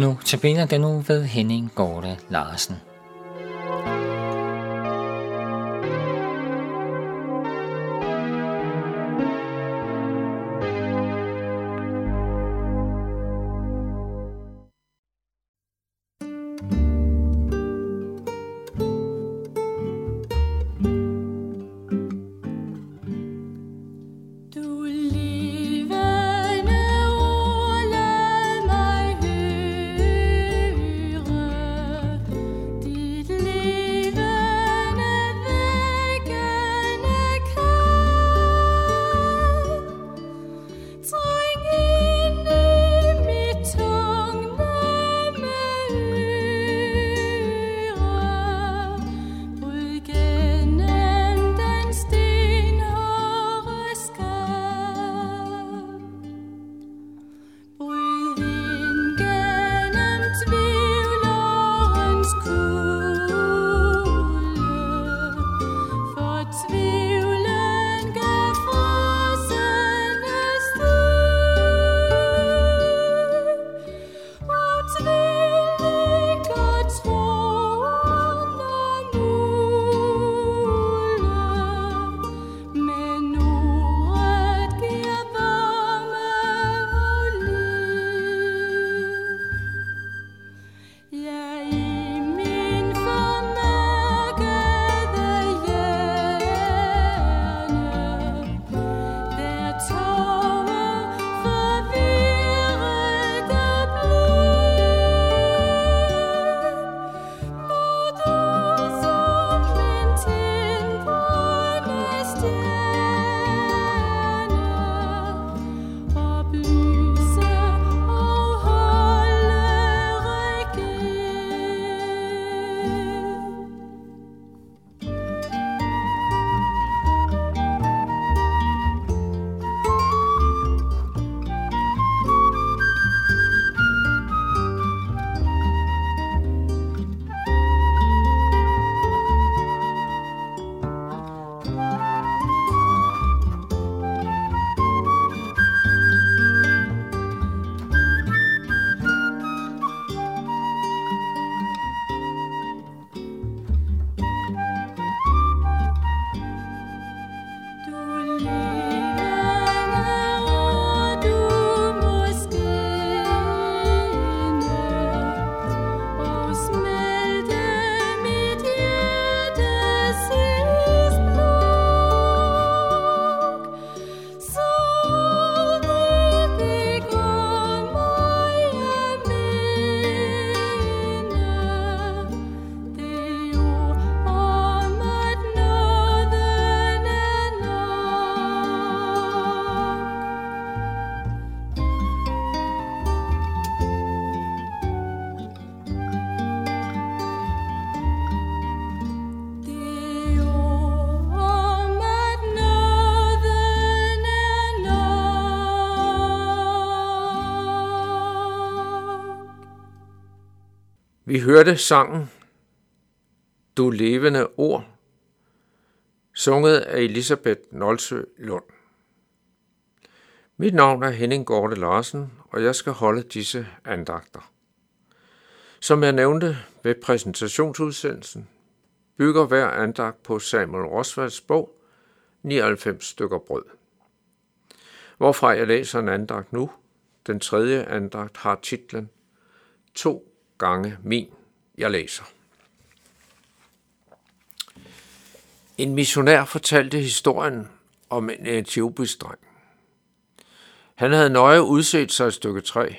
Nu tabiner den nu ved Henning Gorte Larsen. Vi hørte sangen Du levende ord, sunget af Elisabeth Nolsø Lund. Mit navn er Henning Gorte Larsen, og jeg skal holde disse andagter. Som jeg nævnte ved præsentationsudsendelsen, bygger hver andagt på Samuel Rosvalds bog 99 stykker brød. Hvorfra jeg læser en andagt nu. Den tredje andagt har titlen To gange min, jeg læser. En missionær fortalte historien om en etiopisk dreng. Han havde nøje udset sig et stykke træ.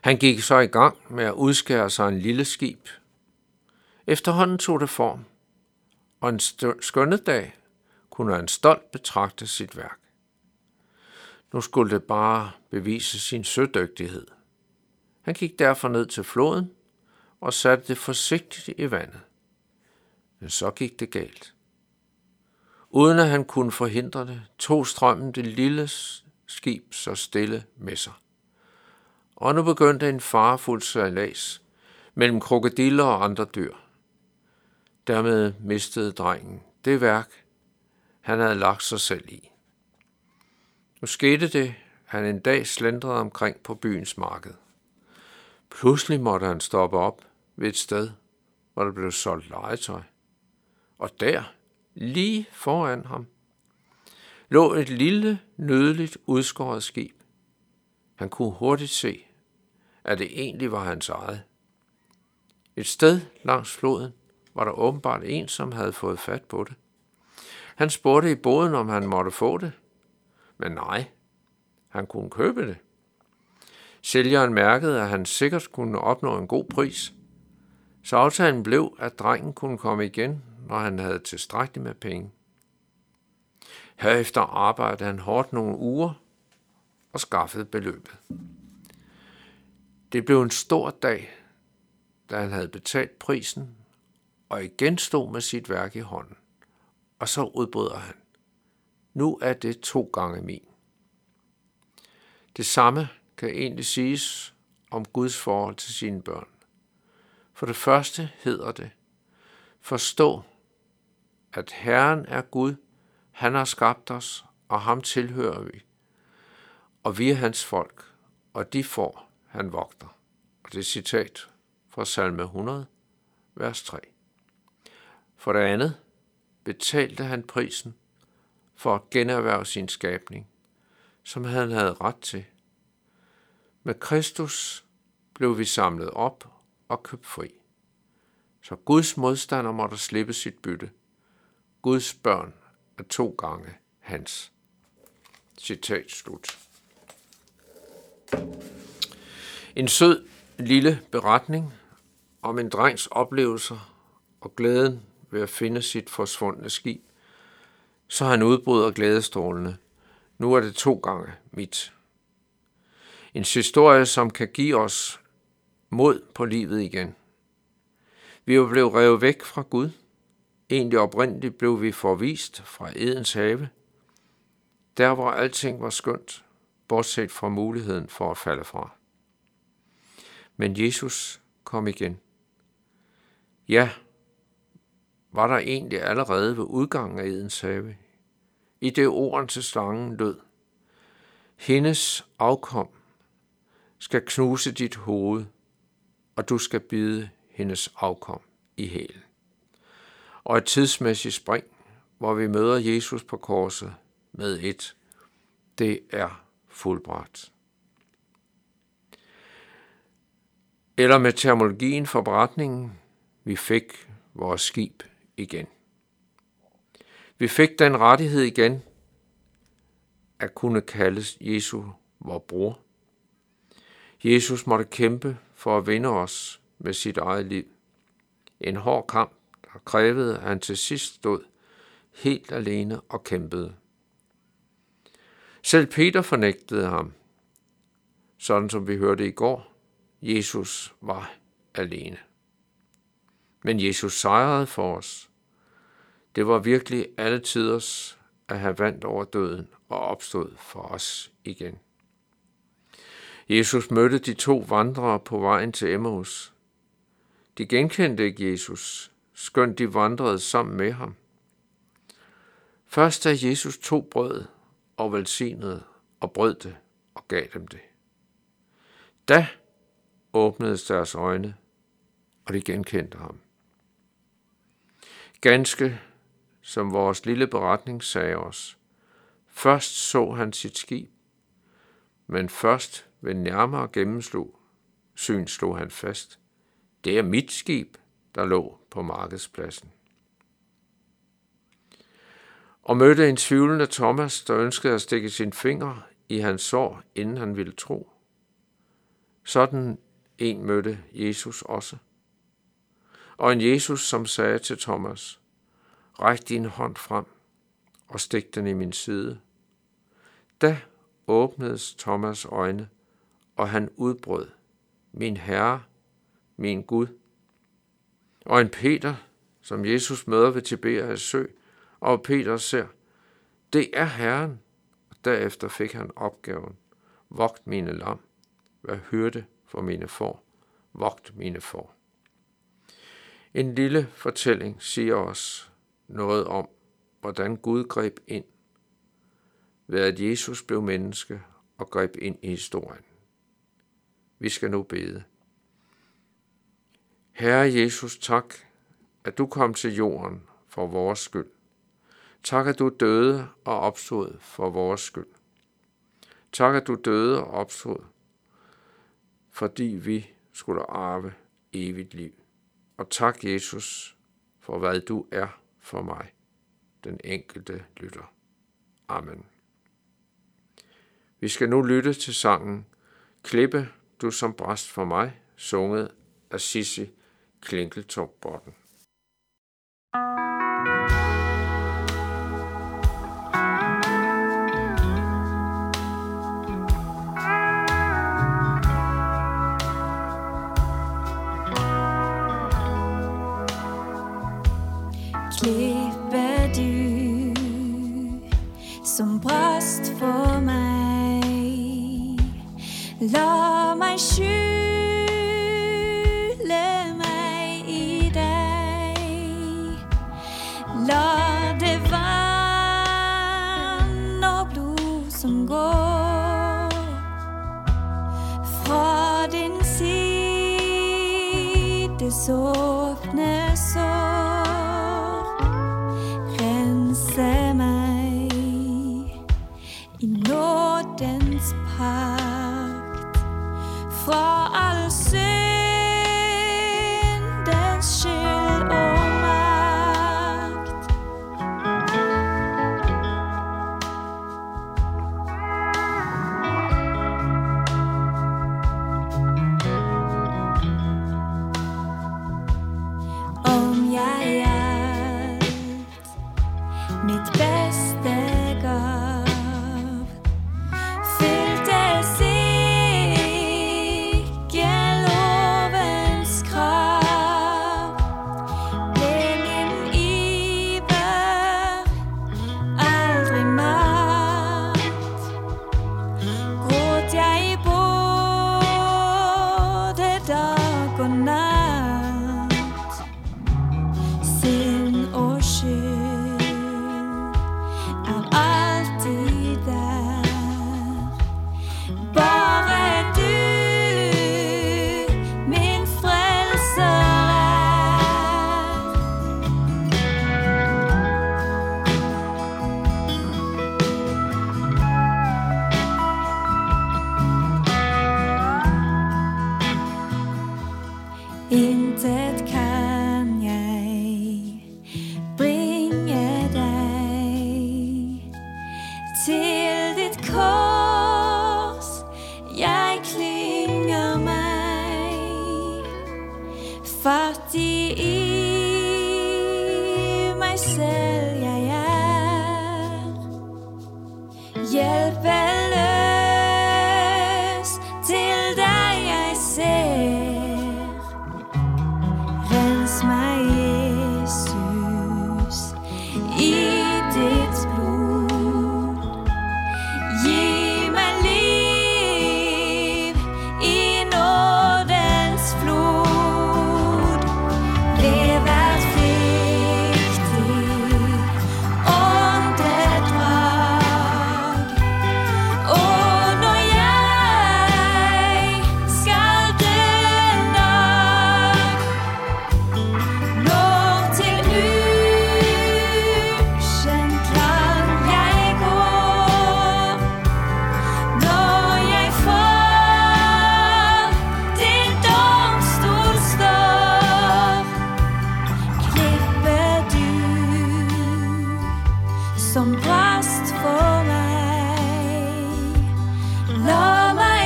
Han gik så i gang med at udskære sig en lille skib. Efterhånden tog det form, og en skønne dag kunne han stolt betragte sit værk. Nu skulle det bare bevise sin sødygtighed – han gik derfor ned til floden og satte det forsigtigt i vandet. Men så gik det galt. Uden at han kunne forhindre det, tog strømmen det lille skib så stille med sig. Og nu begyndte en farefuld sejlads mellem krokodiller og andre dyr. Dermed mistede drengen det værk, han havde lagt sig selv i. Nu skete det, han en dag slendrede omkring på byens marked. Pludselig måtte han stoppe op ved et sted, hvor der blev solgt legetøj. Og der, lige foran ham, lå et lille, nødeligt udskåret skib. Han kunne hurtigt se, at det egentlig var hans eget. Et sted langs floden var der åbenbart en, som havde fået fat på det. Han spurgte i båden, om han måtte få det. Men nej, han kunne købe det. Sælgeren mærkede, at han sikkert kunne opnå en god pris. Så aftalen blev, at drengen kunne komme igen, når han havde tilstrækkeligt med penge. Herefter arbejdede han hårdt nogle uger og skaffede beløbet. Det blev en stor dag, da han havde betalt prisen og igen stod med sit værk i hånden. Og så udbryder han. Nu er det to gange min. Det samme kan egentlig siges om Guds forhold til sine børn. For det første hedder det, forstå, at Herren er Gud, han har skabt os, og ham tilhører vi. Og vi er hans folk, og de får, han vogter. Og det er citat fra salme 100, vers 3. For det andet betalte han prisen for at generhverve sin skabning, som han havde ret til. Med Kristus blev vi samlet op og købt fri. Så Guds modstander måtte slippe sit bytte. Guds børn er to gange hans. Citat slut. En sød lille beretning om en drengs oplevelser og glæden ved at finde sit forsvundne skib, så han udbryder glædestrålende. Nu er det to gange mit. En historie, som kan give os mod på livet igen. Vi er blevet revet væk fra Gud. Egentlig oprindeligt blev vi forvist fra Edens have. Der, hvor alting var skønt, bortset fra muligheden for at falde fra. Men Jesus kom igen. Ja, var der egentlig allerede ved udgangen af Edens have. I det orden til slangen lød. Hendes afkom skal knuse dit hoved, og du skal bide hendes afkom i hælen. Og et tidsmæssigt spring, hvor vi møder Jesus på korset med et, det er fuldbragt. Eller med termologien for beretningen, vi fik vores skib igen. Vi fik den rettighed igen at kunne kaldes Jesu vor bror. Jesus måtte kæmpe for at vinde os med sit eget liv. En hård kamp, der krævede, at han til sidst stod helt alene og kæmpede. Selv Peter fornægtede ham, sådan som vi hørte i går. Jesus var alene. Men Jesus sejrede for os. Det var virkelig alle tiders at have vandt over døden og opstod for os igen. Jesus mødte de to vandrere på vejen til Emmaus. De genkendte ikke Jesus, skønt de vandrede sammen med ham. Først da Jesus tog brød og velsignede og brød det og gav dem det. Da åbnedes deres øjne, og de genkendte ham. Ganske som vores lille beretning sagde os. Først så han sit skib, men først ved nærmere gennemslug syn slog han fast. Det er mit skib, der lå på markedspladsen. Og mødte en tvivlende Thomas, der ønskede at stikke sin finger i hans sår, inden han ville tro. Sådan en mødte Jesus også. Og en Jesus, som sagde til Thomas, Ræk din hånd frem og stik den i min side. Da åbnedes Thomas øjne, og han udbrød, min Herre, min Gud. Og en Peter, som Jesus møder ved Tiberias sø, og Peter ser, det er Herren. Og derefter fik han opgaven, vogt mine lam, vær hørte for mine får, vogt mine får. En lille fortælling siger os, noget om, hvordan Gud greb ind, ved at Jesus blev menneske og greb ind i historien. Vi skal nu bede. Herre Jesus, tak, at du kom til jorden for vores skyld. Tak, at du døde og opstod for vores skyld. Tak, at du døde og opstod, fordi vi skulle arve evigt liv. Og tak, Jesus, for hvad du er for mig, den enkelte lytter. Amen. Vi skal nu lytte til sangen Klippe, du som bræst for mig, sunget af Sissi Klinkeltorp Botten. Klippe du som brast for mig La skjule mig i dig Lad det vand og blod som går. Fra din side, åbne sår. Rense mig i nådens par fra al syndens skyld og magt. Om jeg alt mitt beste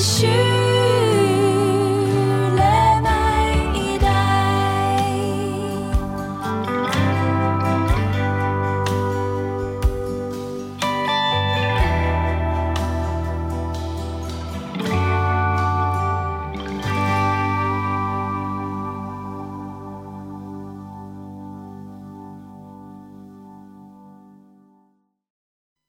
should.